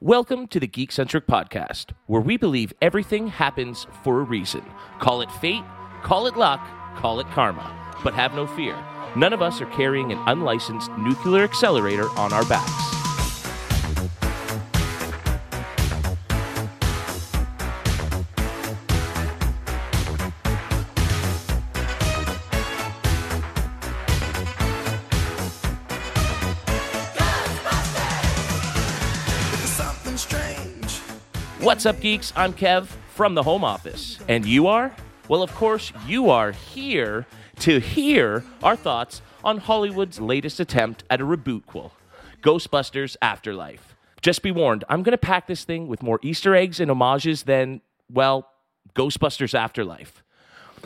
Welcome to the Geekcentric Podcast, where we believe everything happens for a reason. Call it fate, call it luck, call it karma. But have no fear. None of us are carrying an unlicensed nuclear accelerator on our backs. What's up, geeks? I'm Kev from the home office. And you are? Well, of course, you are here to hear our thoughts on Hollywood's latest attempt at a rebootquel Ghostbusters Afterlife. Just be warned, I'm going to pack this thing with more Easter eggs and homages than, well, Ghostbusters Afterlife.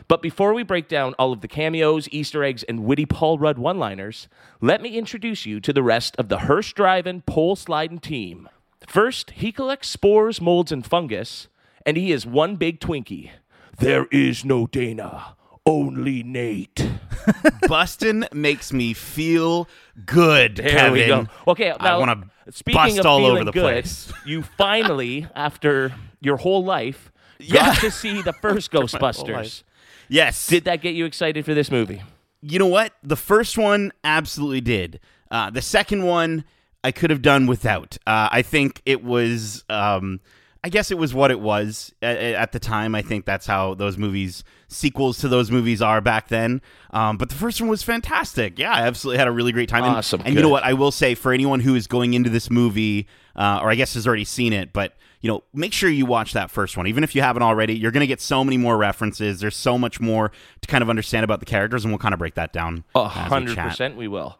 But before we break down all of the cameos, Easter eggs, and witty Paul Rudd one liners, let me introduce you to the rest of the hearse driving, pole sliding team. First, he collects spores, molds, and fungus, and he is one big Twinkie. There is no Dana, only Nate. Bustin makes me feel good, There Kevin. we go. Okay, I now want to speaking bust of all feeling over the good, place. you finally, after your whole life, Yeah. got to see the first Ghostbusters. Yes. Did that get you excited for this movie? you know what? The first one absolutely did. Uh, the second one I could have done without. Uh, I think it was. Um, I guess it was what it was at, at the time. I think that's how those movies, sequels to those movies, are back then. Um, but the first one was fantastic. Yeah, I absolutely had a really great time. And- Awesome. And, you know what? I will say for anyone who is going into this movie, uh, or I guess has already seen it, but you know, make sure you watch that first one. Even if you haven't already, you're going to get so many more references. There's so much more to kind of understand about the characters, and we'll kind of break that down. A hundred percent, we will.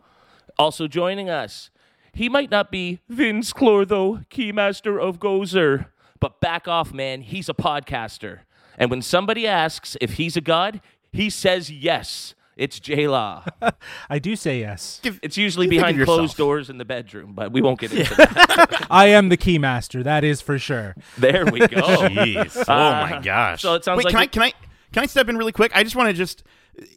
Also joining us, he might not be Vinz Clortho, keymaster of Gozer, but back off, man. He's a podcaster, and when somebody asks if he's a god, he says yes. It's J Law. I do say yes. It's usually You behind closed doors in the bedroom, but we won't get into that. I am the keymaster. That is for sure. There we go. Jeez. Oh my uh, gosh. so it sounds Wait, like can I can I can I step in really quick? I just want to just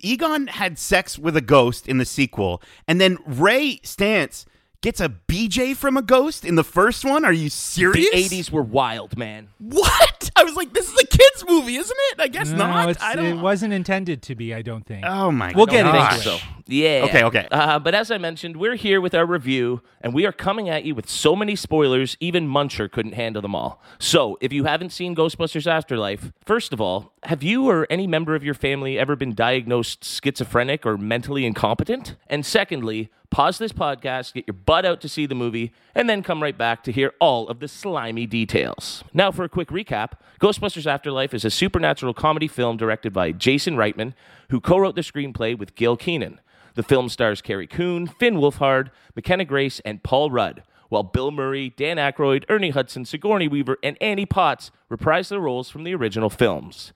Egon had sex with a ghost in the sequel, and then Ray Stantz gets a BJ from a ghost in the first one. Are you serious? The '80s were wild, man. What? I was like, this is a kids movie, isn't it? I guess No, not. I don't. it wasn't intended to be. I don't think. Oh my. God. We'll get I into think it. so. Yeah. Okay, okay. Uh, but as I mentioned, we're here with our review, and we are coming at you with so many spoilers, even Muncher couldn't handle them all. So, if you haven't seen Ghostbusters Afterlife, first of all, have you or any member of your family ever been diagnosed schizophrenic or mentally incompetent? And secondly, pause this podcast, get your butt out to see the movie, and then come right back to hear all of the slimy details. Now, for a quick recap Ghostbusters Afterlife is a supernatural comedy film directed by Jason Reitman, who co wrote the screenplay with Gil Kenan. The film stars Carrie Coon, Finn Wolfhard, McKenna Grace, and Paul Rudd, while Bill Murray, Dan Aykroyd, Ernie Hudson, Sigourney Weaver, and Annie Potts reprise their roles from the original films.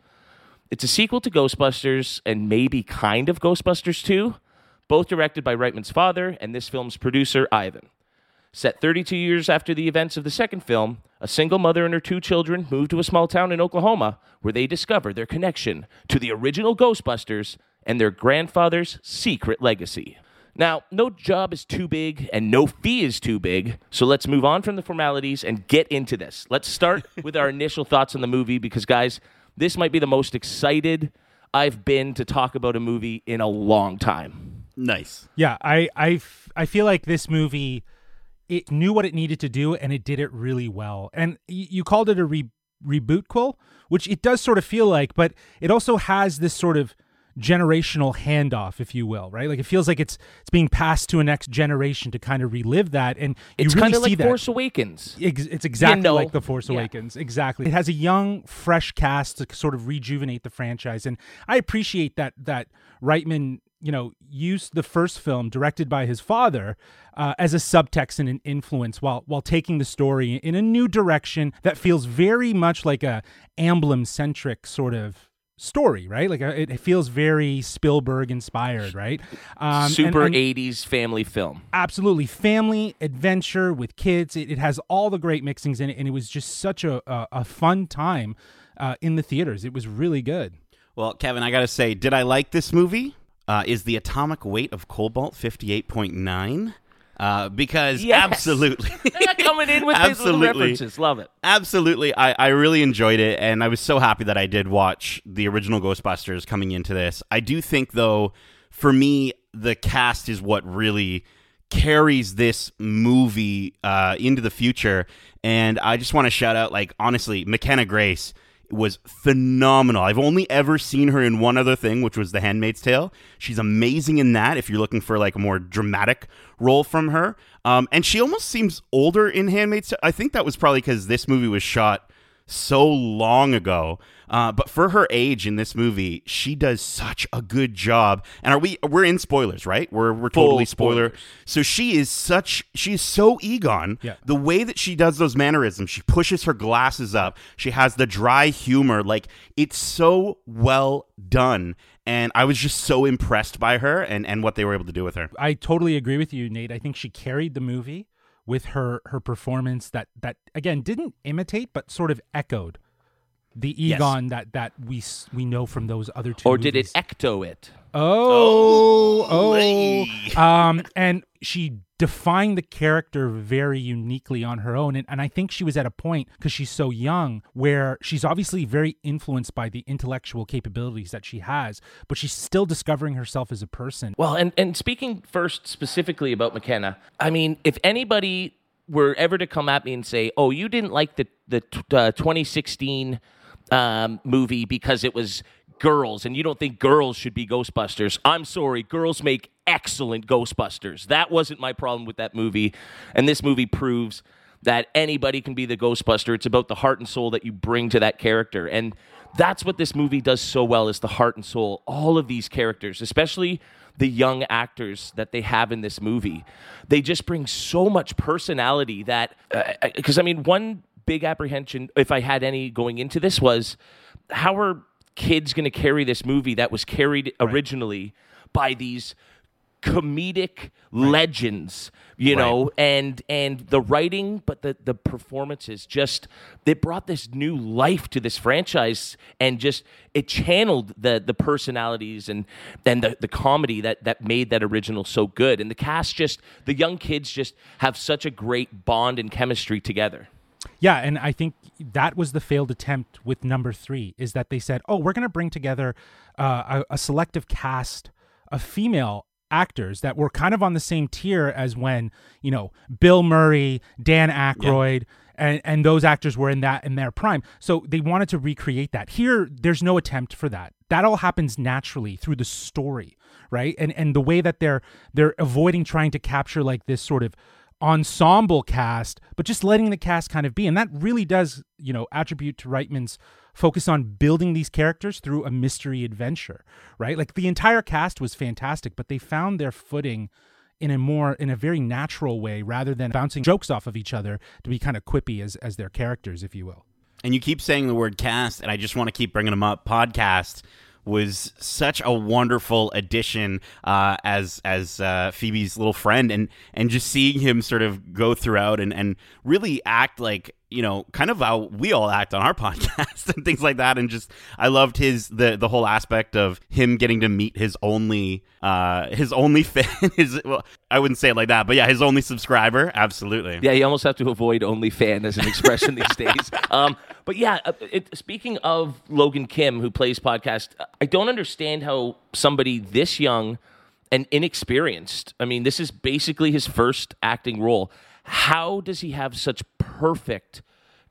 It's a sequel to Ghostbusters and maybe kind of Ghostbusters 2, both directed by Reitman's father and this film's producer, Ivan. Set 32 years after the events of the second film, a single mother and her two children move to a small town in Oklahoma where they discover their connection to the original Ghostbusters and their grandfather's secret legacy. Now, no job is too big and no fee is too big, so let's move on from the formalities and get into this. Let's start with our initial thoughts on the movie because, guys, this might be the most excited I've been to talk about a movie in a long time. Nice. Yeah, I, I, f- I feel like this movie, it knew what it needed to do and it did it really well. And y- you called it a re- rebootquel, which it does sort of feel like, but it also has this sort of generational handoff, if you will, right? Like it feels like it's it's being passed to a next generation to kind of relive that, and you It's really kind of like that. Force Awakens. Ex- It's exactly know. like The Force Yeah. Awakens. Exactly. It has a young, fresh cast to sort of rejuvenate the franchise, and I appreciate that that Reitman, you know, used the first film directed by his father uh, as a subtext and an influence, while while taking the story in a new direction that feels very much like a Amblin centric sort of story, right? Like uh it, it feels very Spielberg inspired, right? Um, and- Super and- 80s family film. absolutely family adventure with kids it, it has all the great mixings in it and it was just such a, a, a fun time uh, in the theaters it was really good Well, Kevin, I got to say, did I like this movie? Uh, is the atomic weight of cobalt 58.9? uh, because Yes. absolutely, Coming in with these little Absolutely. references. Love it. absolutely, I, I really enjoyed it, and I was so happy that I did watch the original Ghostbusters coming into this. I do think, though, for me, the cast is what really carries this movie uh, into the future, and I just want to shout out, like honestly, McKenna Grace was phenomenal. I've only ever seen her in one other thing, which was The Handmaid's Tale. She's amazing in that. If you're looking for like a more dramatic role from her, um, and she almost seems older in Handmaid's Tale. I think that was probably because this movie was shot so long ago. Uh, but for her age in this movie, she does such a good job. And are we? We're in spoilers, right? We're we're totally spoiler. So she is such. She's so Egon. Yeah. The way that she does those mannerisms, she pushes her glasses up. She has the dry humor. Like it's so well done. And I was just so impressed by her and, and what they were able to do with her. I totally agree with you, Nate. I think she carried the movie with her her performance that that again didn't imitate but sort of echoed the Egon that that we we know from those other two. Or did it ecto it? Oh, oh, hey. um, and she defined the character very uniquely on her own, and, and I think she was at a point because she's so young where she's obviously very influenced by the intellectual capabilities that she has, but she's still discovering herself as a person. Well, and, and speaking first specifically about McKenna, I mean, if anybody were ever to come at me and say, "Oh, you didn't like the the t- uh, 2016 um, movie because it was girls, and you don't think girls should be Ghostbusters," I'm sorry, girls make excellent Ghostbusters. That wasn't my problem with that movie, and this movie proves that anybody can be the Ghostbuster. It's about the heart and soul that you bring to that character. And that's what this movie does so well is the heart and soul. All of these characters, especially the young actors that they have in this movie, they just bring so much personality that because I mean one big apprehension if I had any going into this was how are kids going to carry this movie that was carried originally by these comedic legends you know? And and the writing but the the performances just it brought this new life to this franchise and just it channeled the the personalities and and the, the comedy that that made that original so good. And the cast just the young kids just have such a great bond and chemistry together Yeah, and I think that was the failed attempt with number three is that they said, "Oh, we're going to bring together uh, a, a selective cast of female actors that were kind of on the same tier as when you know Bill Murray, Dan Aykroyd." And, and those actors were in that in their prime. So they wanted to recreate that. Here there's no attempt for that. That all happens naturally through the story right? And and the way that they're they're avoiding trying to capture like this sort of ensemble cast, but just letting the cast kind of be. And that really does, you know, attribute to Reitman's focus on building these characters through a mystery adventure, right? Like the entire cast was fantastic, but they found their footing in a more in a very natural way rather than bouncing jokes off of each other to be kind of quippy as as their characters, if you will. And you keep saying the word cast, and I just want to keep bringing them up. Podcast was such a wonderful addition uh, as as uh, Phoebe's little friend, and and just seeing him sort of go throughout and and really act like you know kind of how we all act on our podcast and things like that. And just I loved his the the whole aspect of him getting to meet his only uh, his only fan. His well, I wouldn't say it like that, but yeah, his only subscriber. Absolutely. Yeah, you almost have to avoid only fan as an expression these days. Um, but yeah, uh, it, speaking of Logan Kim, who plays podcast, I don't understand how somebody this young and inexperienced. I mean, this is basically his first acting role. How does he have such perfect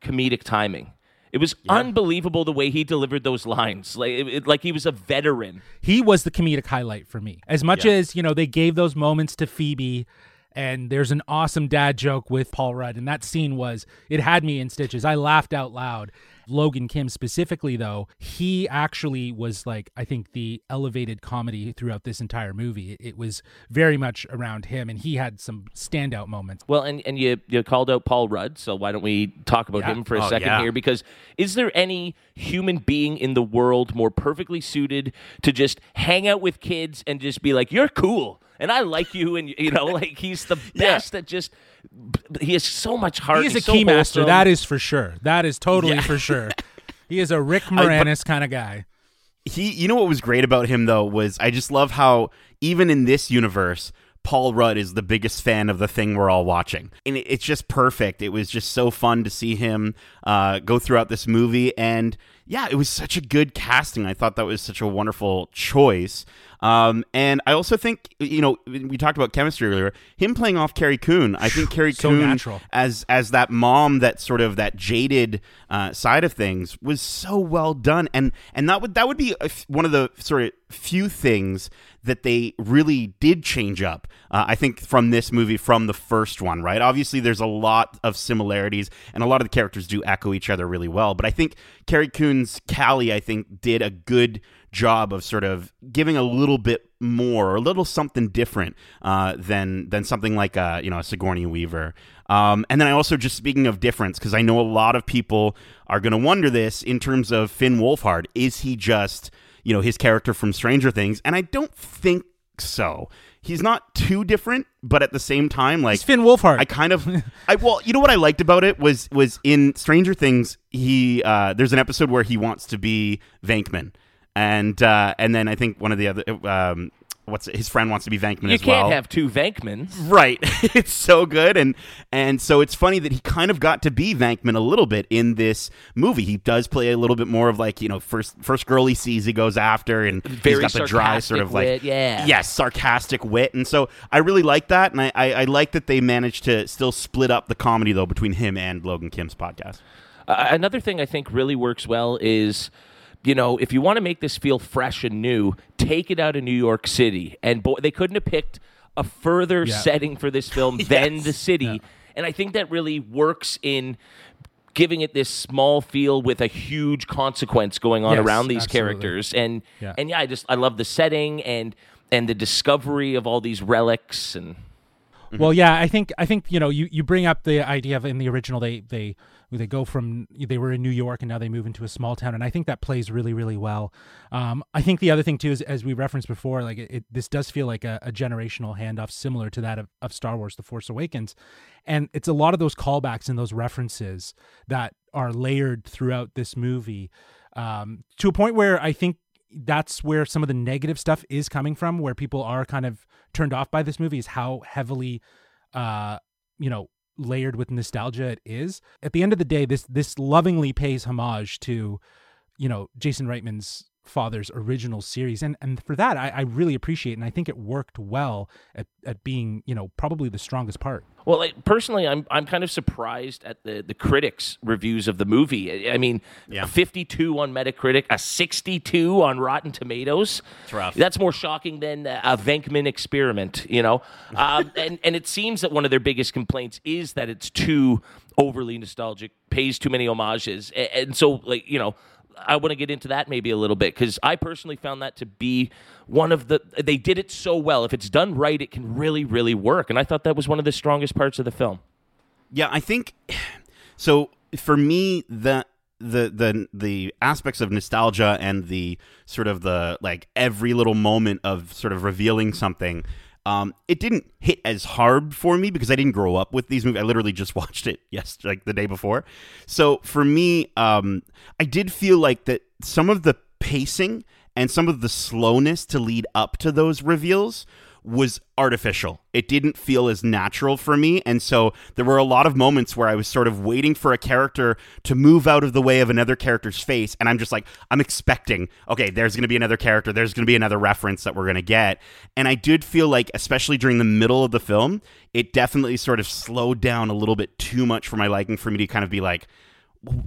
comedic timing? It was unbelievable the way he delivered those lines, like it, it- like he was a veteran. he was the comedic highlight for me. As much Yeah. as, you know, they gave those moments to Phoebe and there's an awesome dad joke with Paul Rudd and that scene was it had me in stitches. I laughed out loud. Logan Kim specifically though, he actually was like I think the elevated comedy throughout this entire movie. It, it was very much around him and he had some standout moments. Well, and, and you, you called out Paul Rudd, so why don't we talk about Yeah. him for a Oh, second yeah. here? Because is there any human being in the world more perfectly suited to just hang out with kids and just be like, "You're cool," and I like you, and you know, like he's the best at just. He has so much heart. He's, is a he's so key master, wholesome. that is for sure. That is totally Yeah. for sure. He is a Rick Moranis kind of guy. he you know what was great about him though was I just love how even in this universe Paul Rudd is the biggest fan of the thing we're all watching, and it, it's just perfect. It was just so fun to see him uh, go throughout this movie, and yeah, it was such a good casting. I thought that was such a wonderful choice. Um, and I also think, you know, we talked about chemistry earlier. Him playing off Carrie Coon, I think Carrie So Coon natural. as as that mom, that sort of that jaded uh, side of things, was so well done. And and that would that would be one of the sort of few things that they really did change up. Uh, I think from this movie, from the first one, right? Obviously, there's a lot of similarities, and a lot of the characters do echo each other really well. But I think Carrie Coon's Callie, I think, did a good job of sort of giving a little bit more, or a little something different uh, than than something like a you know a Sigourney Weaver. Um, and then I also just speaking of difference, because I know a lot of people are going to wonder this in terms of Finn Wolfhard. Is he just you know his character from Stranger Things? And I don't think so. He's not too different, but at the same time, like It's Finn Wolfhard. I kind of, I well, you know what I liked about it was was in Stranger Things. He uh, there's an episode where he wants to be Venkman, and uh, and then I think one of the other um, what's his friend wants to be Venkman You as well. You can't have two Venkmans. Right, it's so good, and and so it's funny that he kind of got to be Venkman a little bit in this movie. He does play a little bit more of like you know first first girl he sees he goes after, and Very he's got the dry sort of like wit, yeah. yes sarcastic wit, and so I really like that, and I, I I like that they managed to still split up the comedy though between him and Logan Kim's podcast. Uh, another thing I think really works well is, you know, if you want to make this feel fresh and new, take it out of New York City. And boy, they couldn't have picked a further Yeah. setting for this film than the city. And I think that really works in giving it this small feel with a huge consequence going on Yes, around these absolutely. characters. And Yeah. and yeah, I just I love the setting and and the discovery of all these relics and Well, yeah, I think I think you know you, you bring up the idea of in the original they they they go from they were in New York and now they move into a small town and I think that plays really really well. Um, I think the other thing too is as we referenced before, like it, it this does feel like a, a generational handoff similar to that of, of Star Wars: The Force Awakens, and it's a lot of those callbacks and those references that are layered throughout this movie um, to a point where I think that's where some of the negative stuff is coming from where people are kind of turned off by this movie is how heavily uh you know layered with nostalgia it is at the end of the day this this lovingly pays homage to you know jason reitman's father's original series and and for that i, I really appreciate it and i think it worked well at, at being you know probably the strongest part Well, like, personally, I'm I'm kind of surprised at the the critics' reviews of the movie. I- I mean, Yeah. 52 on Metacritic, a 62 on Rotten Tomatoes. That's rough. That's more shocking than a Venkman experiment, you know. Um, and and it seems that one of their biggest complaints is that it's too overly nostalgic, pays too many homages, A- and so like you know. I want to get into that maybe a little bit because I personally found that to be one of the. They did it so well. If it's done right, it can really, really work. And I thought that was one of the strongest parts of the film. Yeah, I think so. For me, the the the the aspects of nostalgia and the sort of the like every little moment of sort of revealing something. Um, it didn't hit as hard for me because I didn't grow up with these movies. I literally just watched it yes, like the day before. So for me, um, I did feel like that some of the pacing and some of the slowness to lead up to those reveals was artificial. It didn't feel as natural for me. And so there were a lot of moments where I was sort of waiting for a character to move out of the way of another character's face. And I'm just like, I'm expecting, okay, there's going to be another character. There's going to be another reference that we're going to get. And I did feel like, especially during the middle of the film, it definitely sort of slowed down a little bit too much for my liking for me to kind of be like,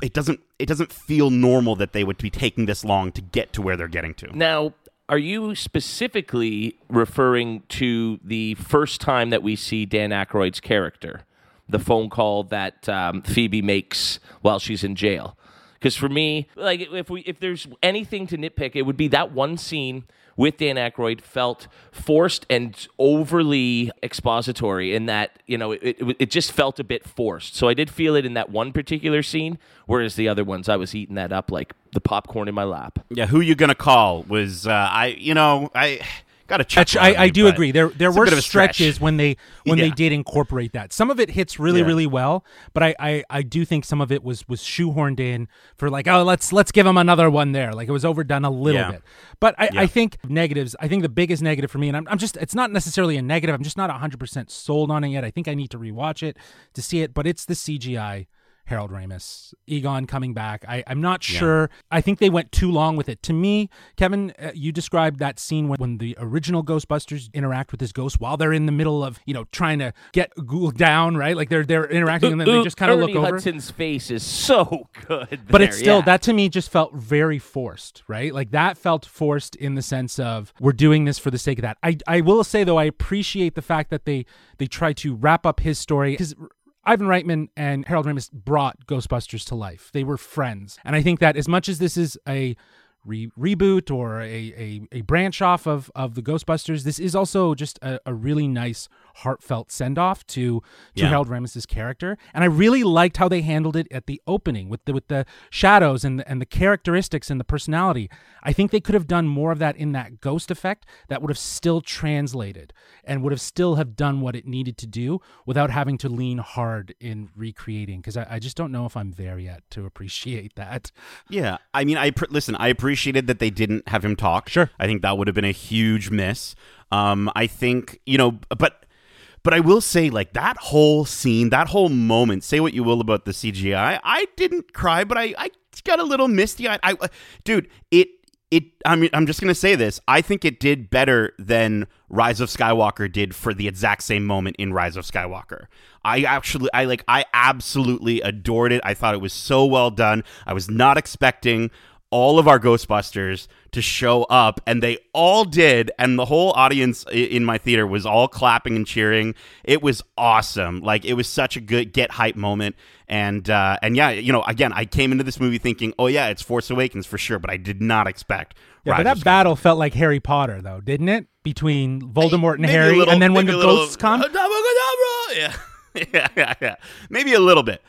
it doesn't it doesn't feel normal that they would be taking this long to get to where they're getting to. Now, are you specifically referring to the first time that we see Dan Aykroyd's character, the phone call that um, Phoebe makes while she's in jail? Because for me, like if we if there's anything to nitpick, it would be that one scene with Dan Aykroyd felt forced and overly expository in that you know it, it, it just felt a bit forced. So I did feel it in that one particular scene, whereas the other ones I was eating that up like the popcorn in my lap. Yeah, who you gonna call was uh, I? You know, I got That's- chuckle. I, I do agree. There there were stretches when they when they did incorporate that. Some of it hits really Yeah. really well, but I, I I do think some of it was was shoehorned in for like oh let's let's give him another one there. Like it was overdone a little Yeah. bit. But I, Yeah. I think negatives. I think the biggest negative for me, and I'm, I'm just it's not necessarily a negative. I'm just not 100 percent sold on it yet. I think I need to rewatch it to see it. But it's the CGI. Harold Ramis, Egon coming back. I, I'm not sure. I think they went too long with it. To me, Kevin, uh, you described that scene when, when the original Ghostbusters interact with this ghost while they're in the middle of, you know, trying to get Ghoul down, right? Like they're they're interacting and then they just kind of look over. Hudson's face is so good. But it's still yeah. that to me just felt very forced, right? Like that felt forced in the sense of we're doing this for the sake of that. I I will say though I appreciate the fact that they they try to wrap up his story because Ivan Reitman and Harold Ramis brought Ghostbusters to life. They were friends, and I think that as much as this is a re- reboot or a, a, a branch off of, of the Ghostbusters. This is also just a, a really nice, heartfelt send off to to Yeah. Harold Ramis's character, and I really liked how they handled it at the opening with the with the shadows and the, and the characteristics and the personality. I think they could have done more of that in that ghost effect that would have still translated and would have still have done what it needed to do without having to lean hard in recreating because I, I just don't know if I'm there yet to appreciate that. Yeah, I mean, I pr- listen. I appreciated that they didn't have him talk. Sure. I think that would have been a huge miss. Um, I think you know, but but I will say, like that whole scene, that whole moment. Say what you will about the CGI, I didn't cry, but I I got a little misty eyed. I, dude, it it. I mean, I'm just gonna say this. I think it did better than Rise of Skywalker did for the exact same moment in Rise of Skywalker. I actually, I like, I absolutely adored it. I thought it was so well done. I was not expecting all of our Ghostbusters to show up, and they all did. And the whole audience in my theater was all clapping and cheering. It was awesome. Like it was such a good get hype moment. And uh, and yeah, you know, again, I came into this movie thinking, oh yeah, it's Force Awakens for sure, but I did not expect. Yeah, Rise but that battle felt like Harry Potter, though, didn't it? Between Voldemort and Maybe Harry, little- and then when the little- ghosts come, yeah, yeah, yeah, yeah. Maybe a little bit.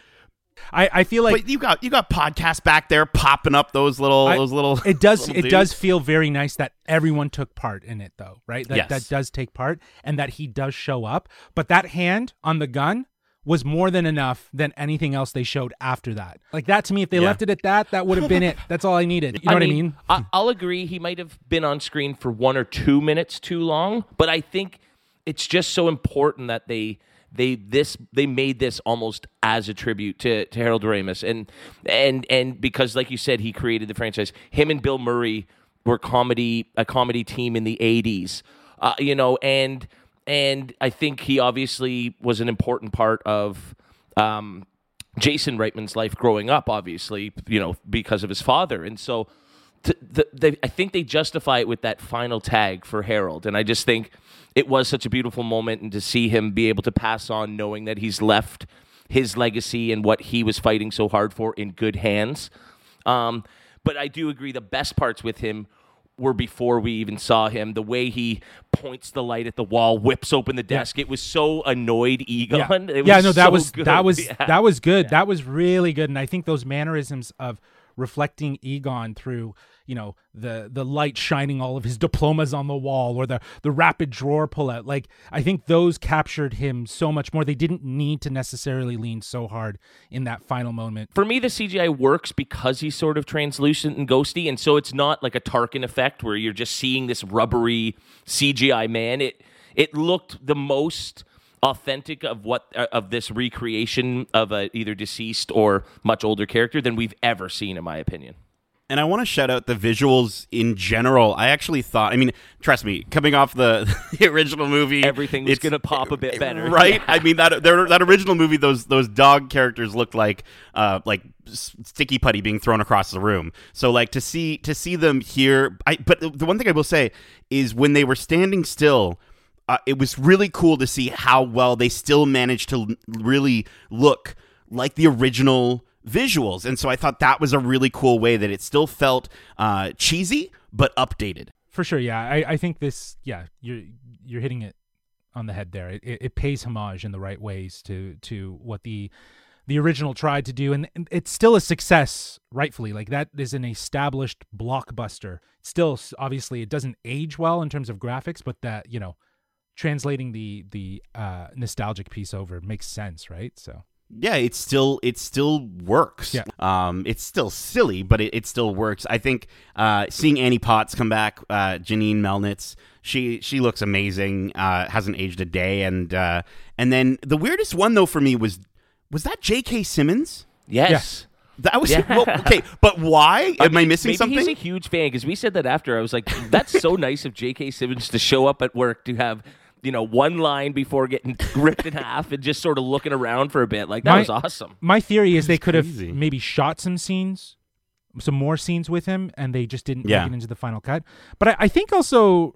I, I feel like but you got you got podcasts back there popping up those little I- those little. it does little it dudes. does feel very nice that everyone took part in it, though, right? That Yes. that does take part, and that he does show up. But that hand on the gun was more than enough than anything else they showed after that. Like that to me, if they Yeah. left it at that, that would have been it. That's all I needed. You know what I mean? I, I'll agree. He might have been on screen for one or two minutes too long, but I think it's just so important that they they this they made this almost as a tribute to, to Harold Ramis and and and because like you said he created the franchise. Him and Bill Murray were comedy a comedy team in the 80s. Uh, you know, and and I think he obviously was an important part of um, Jason Reitman's life growing up, obviously, you know, because of his father. And so t- the, they, I think they justify it with that final tag for Harold. And I just think it was such a beautiful moment and to see him be able to pass on knowing that he's left his legacy and what he was fighting so hard for in good hands. Um, but I do agree the best parts with him were before we even saw him. The way he points the light at the wall, whips open the desk. It was so annoyed Egon. Yeah, It yeah no, that so was good. that was Yeah. that was good. That was really good, and I think those mannerisms of reflecting Egon through you know the the light shining all of his diplomas on the wall or the the rapid drawer pull out like i think those captured him so much more. They didn't need to necessarily lean so hard in that final moment. For me, the CGI works because he's sort of translucent and ghosty, and so it's not like a Tarkin effect where you're just seeing this rubbery CGI man. It it looked the most authentic of what uh, of this recreation of a either deceased or much older character than we've ever seen, in my opinion. And I want to shout out the visuals in general. I actually thought, I mean, trust me, coming off the, the original movie, Everything was gonna pop a bit better, right? Yeah. I mean, that that that original movie, those those dog characters looked like uh like sticky putty being thrown across the room. So like to see to see them here, I but the one thing I will say is when they were standing still. Uh, it was really cool to see how well they still managed to really look like the original visuals. And so I thought that was a really cool way that it still felt uh, cheesy but updated. for sure yeah i i think this yeah you're you're hitting it on the head there it, it, pays homage in the right ways to to what the the original tried to do, and it's still a success, rightfully. Like that is an established blockbuster. Still, obviously, it doesn't age well in terms of graphics, but that you know, translating the the uh, nostalgic piece over makes sense, right? So yeah, it still it still works. Yeah. Um, it's still silly, but it, it still works. I think uh, seeing Annie Potts come back, uh, Janine Melnitz, she she looks amazing. Uh, hasn't aged a day, and uh, and then the weirdest one though for me was was that J.K. Simmons. Yes. That was Yeah. well, okay, but why? Am I mean, missing maybe something? He's a huge fan because we said that after. I was like, that's so nice of J.K. Simmons to show up at work to have. You know, one line before getting ripped in half and just sort of looking around for a bit. Like, that My- was awesome. my theory is they could have maybe shot some scenes, some more scenes with him, and they just didn't Yeah. make it into the final cut. But I, I think also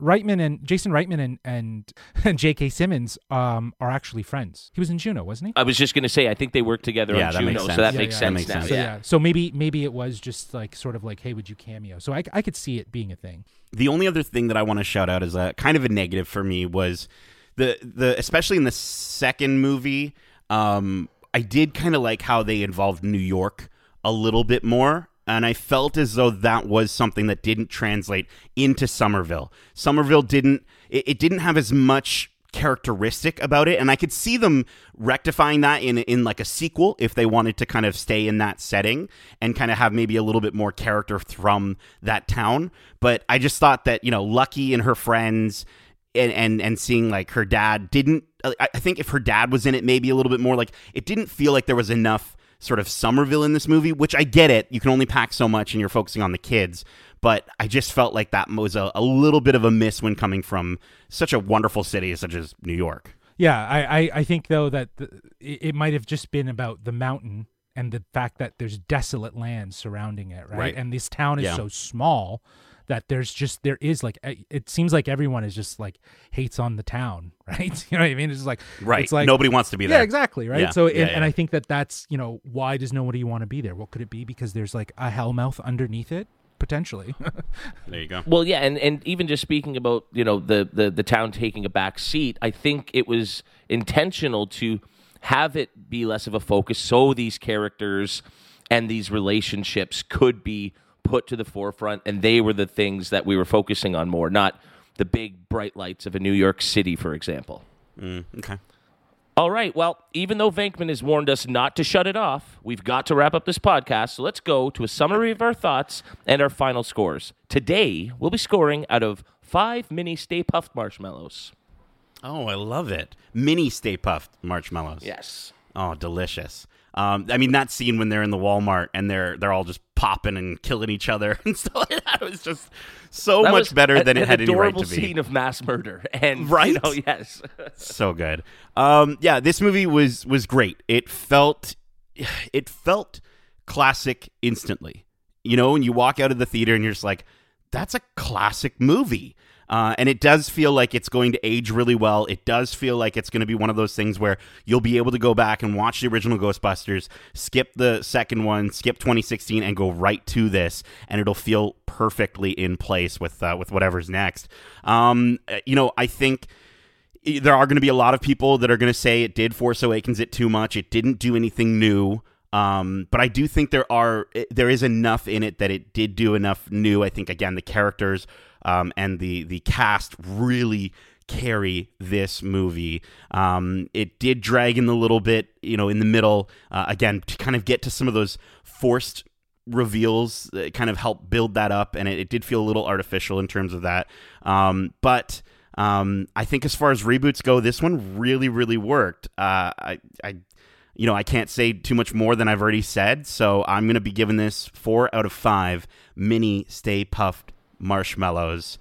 Reitman and Jason Reitman and and, and J.K. Simmons um, are actually friends. He was in Juno, wasn't he? I was just going to say, I think they worked together Yeah, on that Juno, makes so sense. that Yeah, makes yeah, sense that makes now. sense. So yeah. yeah, so maybe maybe it was just like sort of like, hey, would you cameo? So I, I could see it being a thing. the only other thing that I want to shout out is a kind of a negative for me was the the especially in the second movie. Um, I did kind of like how they involved New York a little bit more. And I felt as though that was something that didn't translate into Summerville. Summerville didn't. It, it didn't have as much characteristic about it and i could see them rectifying that in in like a sequel if they wanted to kind of stay in that setting and kind of have maybe a little bit more character from that town but i just thought that you know lucky and her friends and and, and seeing like her dad didn't I, I think if her dad was in it maybe a little bit more like it didn't feel like there was enough sort of Summerville in this movie, which I get it. You can only pack so much and you're focusing on the kids. But I just felt like that was a, a little bit of a miss when coming from such a wonderful city such as New York. Yeah, I, I, I think though that the, it, might have just been about the mountain and the fact that there's desolate land surrounding it, right? Right. And this town is Yeah. so small that there's just there is like it seems like everyone is just like hates on the town, right? You know what I mean? It's just like Right. It's like Nobody wants to be there. yeah, exactly, right? Yeah, So yeah, and, and. I think that that's you know why does nobody want to be there? What could it be? Because there's like a hellmouth underneath it potentially. There you go. Well, yeah, and, and even just speaking about you know the, the the town taking a back seat, I think it was intentional to have it be less of a focus, so these characters and these relationships could be put to the forefront, and they were the things that we were focusing on more, not the big bright lights of a New York City, for example. Mm, okay. All right. Well, even though Venkman has warned us not to shut it off, we've got to wrap up this podcast. So let's go to a summary of our thoughts and our final scores. Today, we'll be scoring out of five mini Stay Puft marshmallows. Oh, I love it. Mini Stay Puft marshmallows. Yes. Oh, delicious. Um, I mean that scene when they're in the Walmart and they're they're all just popping and killing each other and stuff like that was just so That much better a- than it had any right to be. scene of mass murder. And, Right? You know, yes. so good. Um, yeah, this movie was was great. It felt it felt classic instantly. You know, when you walk out of the theater and you're just like, that's a classic movie. Uh, and it does feel like it's going to age really well. It does feel like it's going to be one of those things where you'll be able to go back and watch the original Ghostbusters, skip the second one, skip 2016, and go right to this, and it'll feel perfectly in place with uh, with whatever's next. Um, uh, you know, I think there are going to be a lot of people that are going to say it did Force Awakens it too much. It didn't do anything new. Um, but I do think there are there is enough in it that it did do enough new. I think again the characters um, and the the cast really carry this movie. Um, it did drag in a little bit, you know, in the middle uh, again to kind of get to some of those forced reveals that kind of help build that up, and it, it did feel a little artificial in terms of that. Um, but um, I think as far as reboots go, this one really, really worked. Uh, I, I, you know, I can't say too much more than I've already said, so I'm going to be giving this four out of five mini Stay Puft marshmallows.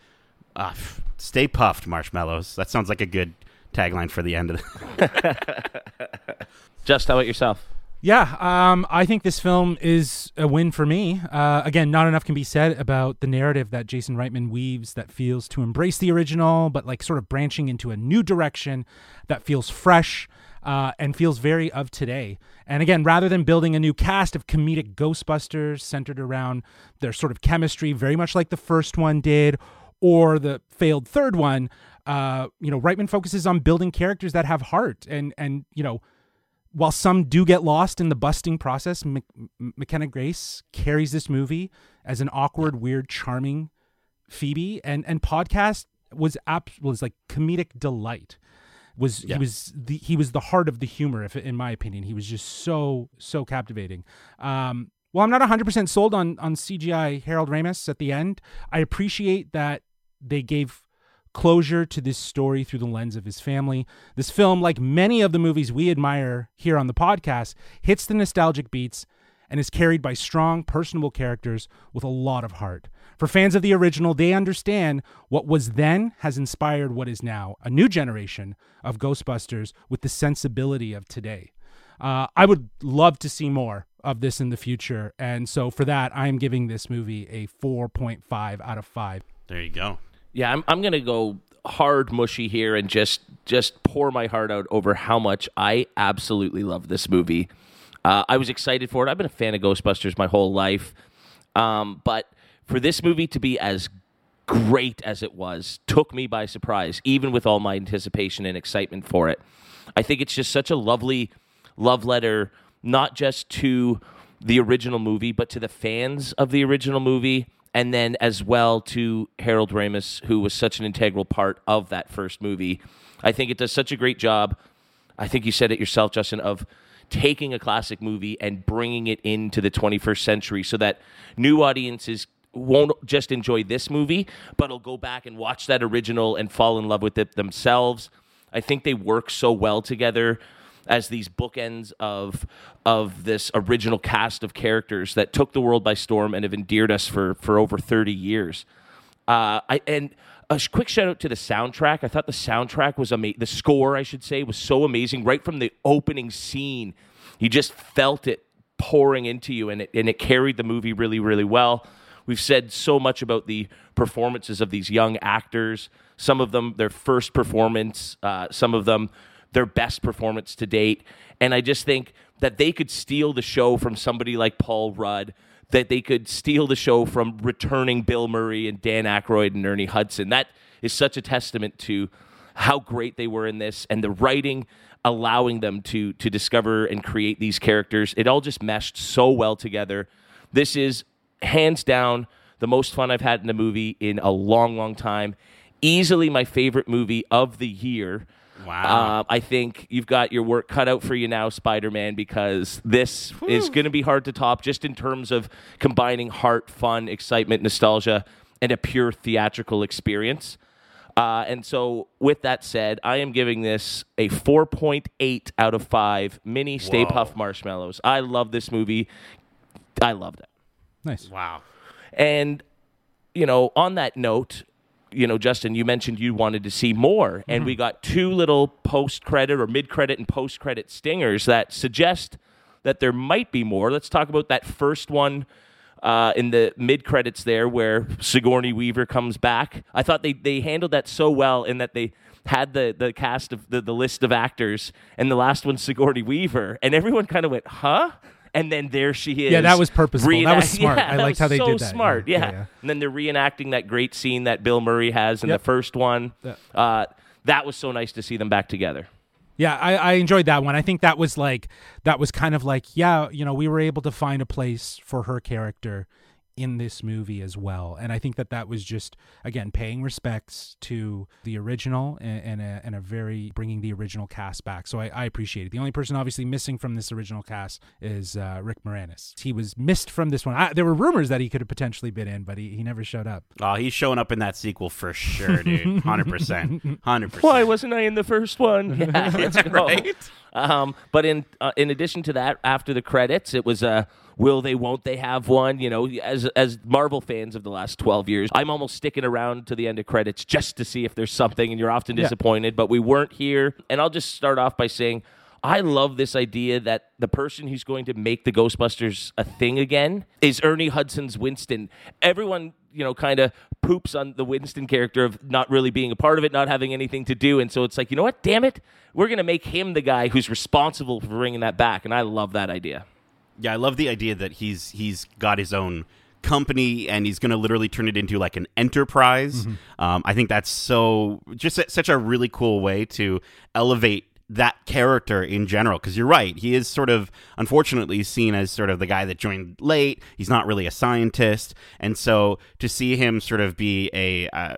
Uh, stay puffed marshmallows. That sounds like a good tagline for the end of the. Just how about yourself? Yeah, um, I think this film is a win for me. Uh, again, not enough can be said about the narrative that Jason Reitman weaves that feels to embrace the original, but like sort of branching into a new direction that feels fresh uh, and feels very of today. And again, rather than building a new cast of comedic Ghostbusters centered around their sort of chemistry, very much like the first one did, or the failed third one, uh, you know, Reitman focuses on building characters that have heart and and you know while some do get lost in the busting process, Mc- McKenna Grace carries this movie as an awkward, weird, charming Phoebe, and and podcast was ap- was like comedic delight. Was Yeah. he was the he was the heart of the humor, if in my opinion, he was just so so captivating. Um, well, I'm not 100 percent sold on on CGI Harold Ramis at the end. I appreciate that they gave closure to this story through the lens of his family. This film, like many of the movies we admire here on the podcast, hits the nostalgic beats and is carried by strong, personable characters with a lot of heart. For fans of the original, they understand what was then has inspired what is now a new generation of Ghostbusters with the sensibility of today. Uh, I would love to see more of this in the future. And so for that, I'm giving this movie a 4.5 out of 5. There you go. Yeah, I'm I'm gonna go hard mushy here and just just pour my heart out over how much I absolutely love this movie. Uh, I was excited for it. I've been a fan of Ghostbusters my whole life, um, but for this movie to be as great as it was took me by surprise, even with all my anticipation and excitement for it. I think it's just such a lovely love letter, not just to the original movie, but to the fans of the original movie, and then as well to Harold Ramis, who was such an integral part of that first movie. I think it does such a great job. I think you said it yourself, Justin, of taking a classic movie and bringing it into the 21st century so that new audiences won't just enjoy this movie, but will go back and watch that original and fall in love with it themselves. I think they work so well together as these bookends of of this original cast of characters that took the world by storm and have endeared us for for over 30 years. Uh, I and a quick shout out to the soundtrack. I thought the soundtrack was amazing. The score, I should say, was so amazing. Right from the opening scene, you just felt it pouring into you, and it and it carried the movie really, really well. We've said so much about the performances of these young actors. Some of them, their first performance. Uh, some of them, their best performance to date. And I just think that they could steal the show from somebody like Paul Rudd that they could steal the show from returning Bill Murray and Dan Aykroyd and Ernie Hudson. That is such a testament to how great they were in this and the writing allowing them to to discover and create these characters. It all just meshed so well together. This is hands down the most fun I've had in a movie in a long, long time. Easily my favorite movie of the year. Wow. Uh, I think you've got your work cut out for you now, Spider Man, because this is going to be hard to top just in terms of combining heart, fun, excitement, nostalgia, and a pure theatrical experience. Uh, and so, with that said, I am giving this a 4.8 out of 5 mini Stay Whoa. Puft Marshmallows. I love this movie. I loved it. Nice. wow. And, you know, on that note, you know, Justin, you mentioned you wanted to see more, and we got two little post credit or mid credit and post credit stingers that suggest that there might be more. Let's talk about that first one uh, in the mid credits there where Sigourney Weaver comes back. I thought they, they handled that so well in that they had the, the cast of the, the list of actors, and the last one, Sigourney Weaver, and everyone kind of went, huh? And then there she is. Yeah, that was purposeful. That was smart. Yeah, I liked how they so did that. Smart, Yeah, yeah. yeah. And then they're reenacting that great scene that Bill Murray has in Yep. the first one. Yeah. Uh, that was so nice to see them back together. Yeah, I, I enjoyed that one. I think that was like that was kind of like yeah, you know, we were able to find a place for her character in this movie as well, and I think that that was just again paying respects to the original and, and a and a very bringing the original cast back. So I, I appreciate it. The only person obviously missing from this original cast is uh, Rick Moranis. He was missed from this one. I, there were rumors that he could have potentially been in, but he, he never showed up. Oh, he's showing up in that sequel for sure, dude. Hundred percent. Hundred percent. Why wasn't I in the first one? Yeah, let's. Right? Um, but in uh, in addition to that, after the credits, it was uh, will they, won't they have one? You know, as as Marvel fans of the last twelve years, I'm almost sticking around to the end of credits just to see if there's something, and you're often Yeah. disappointed. But we weren't here, and I'll just start off by saying. I love this idea that the person who's going to make the Ghostbusters a thing again is Ernie Hudson's Winston. Everyone, you know, kind of poops on the Winston character of not really being a part of it, not having anything to do. And so it's like, you know what? Damn it. We're going to make him the guy who's responsible for bringing that back. And I love that idea. Yeah, I love the idea that he's he's got his own company and he's going to literally turn it into like an enterprise. Um, I think that's so just su- such a really cool way to elevate that character in general because you're right he is sort of unfortunately seen as sort of the guy that joined late. He's not really a scientist. And so to see him sort of be a uh,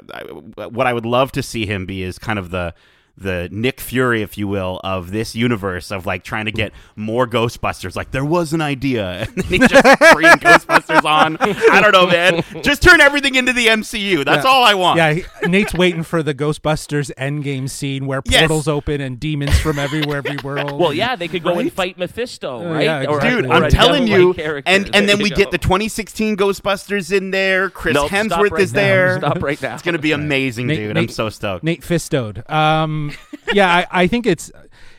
what i would love to see him be is kind of the the Nick Fury, if you will, of this universe of like trying to get more Ghostbusters. Like there was an idea, and then he just bring Ghostbusters on. I don't know, man. Just turn everything into the MCU. That's Yeah. all I want. Yeah, Nate's waiting for the Ghostbusters Endgame scene where Yes. portals open and demons from everywhere, every world. Well, yeah, they could go and fight Mephisto, Uh, right? yeah, exactly. Dude, or I'm telling you, character. and and then we you get the 2016 Ghostbusters in there. Chris Nope, stop Hemsworth right is now. there. Stop right now. It's gonna be amazing, Nate- dude. I'm so stoked. Nate Fistoed. Um, Um, yeah, I, I think it's,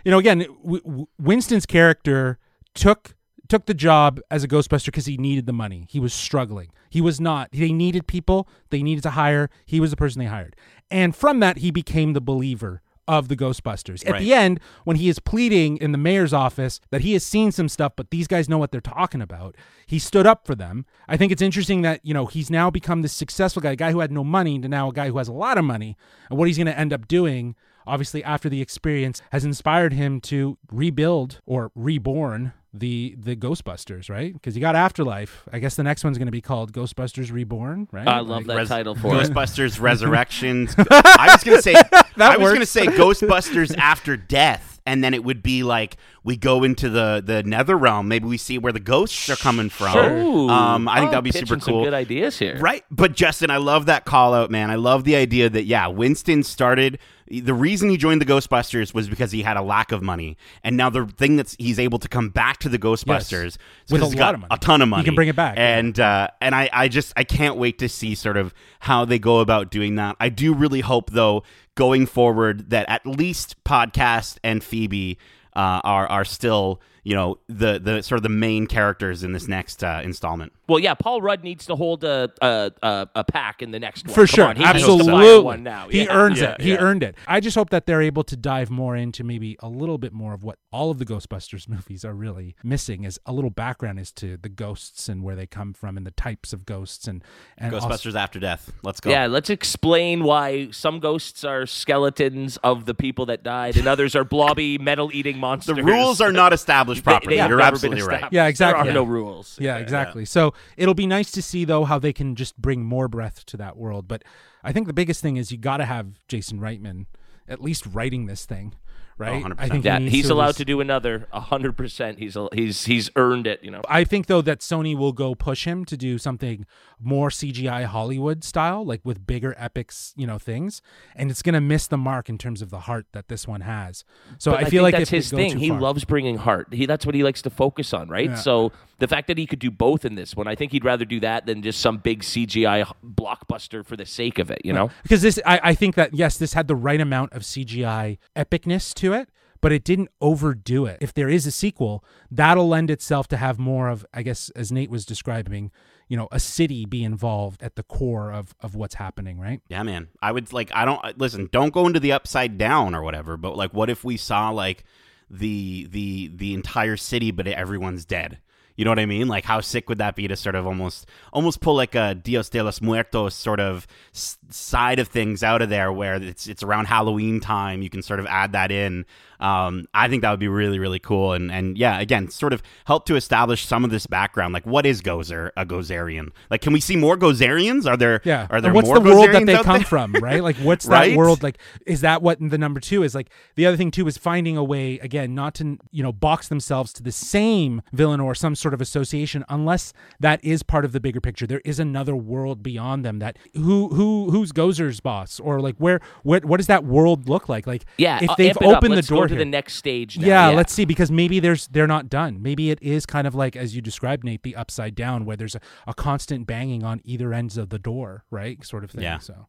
you know, again, w- w- Winston's character took took the job as a Ghostbuster because he needed the money. He was struggling. He was not. They needed people. They needed to hire. He was the person they hired, and from that, he became the believer of the Ghostbusters. At Right. the end, when he is pleading in the mayor's office that he has seen some stuff, but these guys know what they're talking about, he stood up for them. I think it's interesting that, you know, he's now become this successful guy, a guy who had no money to now a guy who has a lot of money. And what he's going to end up doing, obviously, after the experience, has inspired him to rebuild or reborn the the Ghostbusters, right? Because you got Afterlife. I guess the next one's going to be called Ghostbusters Reborn, right? I love that Res- title for it. Ghostbusters Resurrections. I was gonna say I was gonna say Ghostbusters After Death, and then it would be like we go into the the Nether realm. Maybe we see where the ghosts are coming from. Ooh. Um, I think Oh, that'd be pitching super some cool. good ideas here. Right. But Justin, I love that call out, man. I love the idea that yeah, Winston started the reason he joined the Ghostbusters was because he had a lack of money. And now the thing that's he's able to come back to the Ghostbusters is With a lot of money. a ton of money, He can bring it back, yeah. And uh and I, I just I can't wait to see sort of how they go about doing that. I do really hope though, going forward, that at least podcast and Phoebe uh, are are still you know the the sort of the main characters in this next uh, installment. Well, yeah, Paul Rudd needs to hold a a, a, a pack in the next one. For Come sure, on, he needs to buy absolutely. one now. He Yeah. earns Yeah, it. He yeah. earned it. I just hope that they're able to dive more into maybe a little bit more of what all of the Ghostbusters movies are really missing is a little background as to the ghosts and where they come from and the types of ghosts and and also- Ghostbusters After Death. Let's go. Yeah, let's explain why some ghosts are skeletons of the people that died, and others are blobby metal-eating monsters. The rules are not established They- properly. they have You're never been absolutely right. Yeah, exactly. There are no rules. Yeah, exactly. So it'll be nice to see though how they can just bring more breath to that world. But I think the biggest thing is you got to have Jason Reitman at least writing this thing, right? 100%. I think Yeah, needs he's to allowed to do another hundred percent. He's he's he's earned it. You know. I think though that Sony will go push him to do something more CGI Hollywood style, like with bigger epics, you know, things, and it's gonna miss the mark in terms of the heart that this one has. So But I feel like that's his thing. He far- loves bringing heart. He that's what he likes to focus on, right? Yeah. So the fact that he could do both in this one, I think he'd rather do that than just some big CGI blockbuster for the sake of it. You know. because this I, I think that yes this had the right amount of cgi epicness to it but it didn't overdo it if there is a sequel that'll lend itself to have more of i guess as nate was describing you know a city be involved at the core of of what's happening right Yeah, man. I would like. I don't listen. Don't go into the upside down or whatever. But like, what if we saw like the the the entire city, but everyone's dead? You know what I mean? Like, how sick would that be to sort of almost almost pull like a Dios de los Muertos sort of side of things out of there, where it's it's around Halloween time. You can sort of add that in. Um, I think that would be really really cool. And and yeah, again, sort of help to establish some of this background. Like, what is Gozer a Gozerian? Like, can we see more Gozerians? Are there yeah Are there and what's more the world that they come there? from right like what's Right? that world like is that what the number two is like the other thing too is finding a way again not to you know box themselves to the same villain or some sort of association unless that is part of the bigger picture there is another world beyond them that who who who's gozer's boss or like where what what does that world look like like Yeah. if uh, they've amp opened the door go to the next stage. Now. yeah, let's see because maybe there's they're not done. Maybe it is kind of like as you described, Nate, the upside down where there's a, a constant banging on either ends of the door, right? Sort of thing. Yeah. So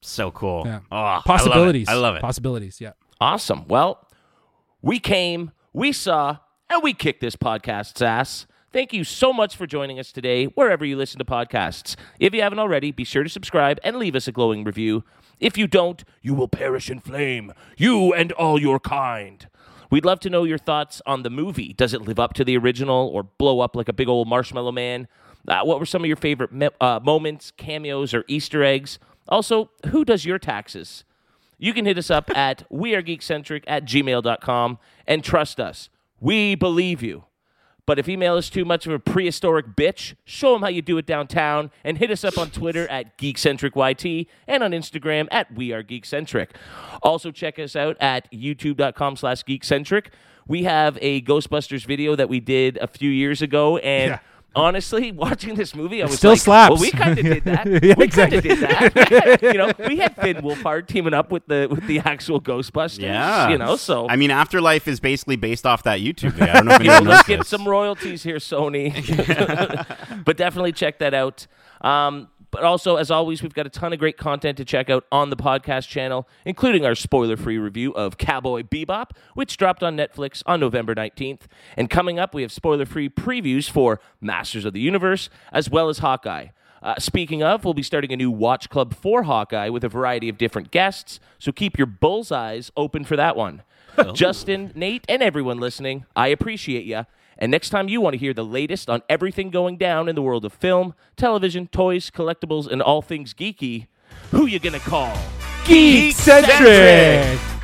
So cool. yeah, Oh, possibilities. I love. I love it. Possibilities. Yeah. Awesome. Well, we came, we saw, and we kicked this podcast's ass. Thank you so much for joining us today, wherever you listen to podcasts. If you haven't already, be sure to subscribe and leave us a glowing review. If you don't, you will perish in flame, you and all your kind. We'd love to know your thoughts on the movie. Does it live up to the original or blow up like a big old marshmallow man? Uh, what were some of your favorite me- uh, moments, cameos, or Easter eggs? Also, who does your taxes? you can hit us up at wearegeekcentric at gmail.com and trust us, we believe you. But if email is too much of a prehistoric bitch, show them how you do it downtown and hit us up on Twitter at GeekcentricYT and on Instagram at WeAreGeekcentric. Also check us out at youtube.com slash geekcentric. We have a Ghostbusters video that we did a few years ago and Yeah. Honestly, watching this movie, I was still like, slaps. well, we kind of did that. Yeah, we exactly. kind of did that. you know, we had Finn Wolfhard teaming up with the with the actual Ghostbusters. Yeah. You know, so I mean, Afterlife is basically based off that YouTube video. I don't know if you know, let's get some royalties here, Sony. but definitely check that out. Um, but also, as always, we've got a ton of great content to check out on the podcast channel, including our spoiler free review of Cowboy Bebop, which dropped on Netflix on November 19th. And coming up, we have spoiler free previews for Masters of the Universe, as well as Hawkeye. Uh, speaking of, we'll be starting a new watch club for Hawkeye with a variety of different guests, so keep your bullseyes open for that one. Justin, Nate, and everyone listening, I appreciate you. And next time you want to hear the latest on everything going down in the world of film, television, toys, collectibles, and all things geeky, who you gonna call? Geek-centric.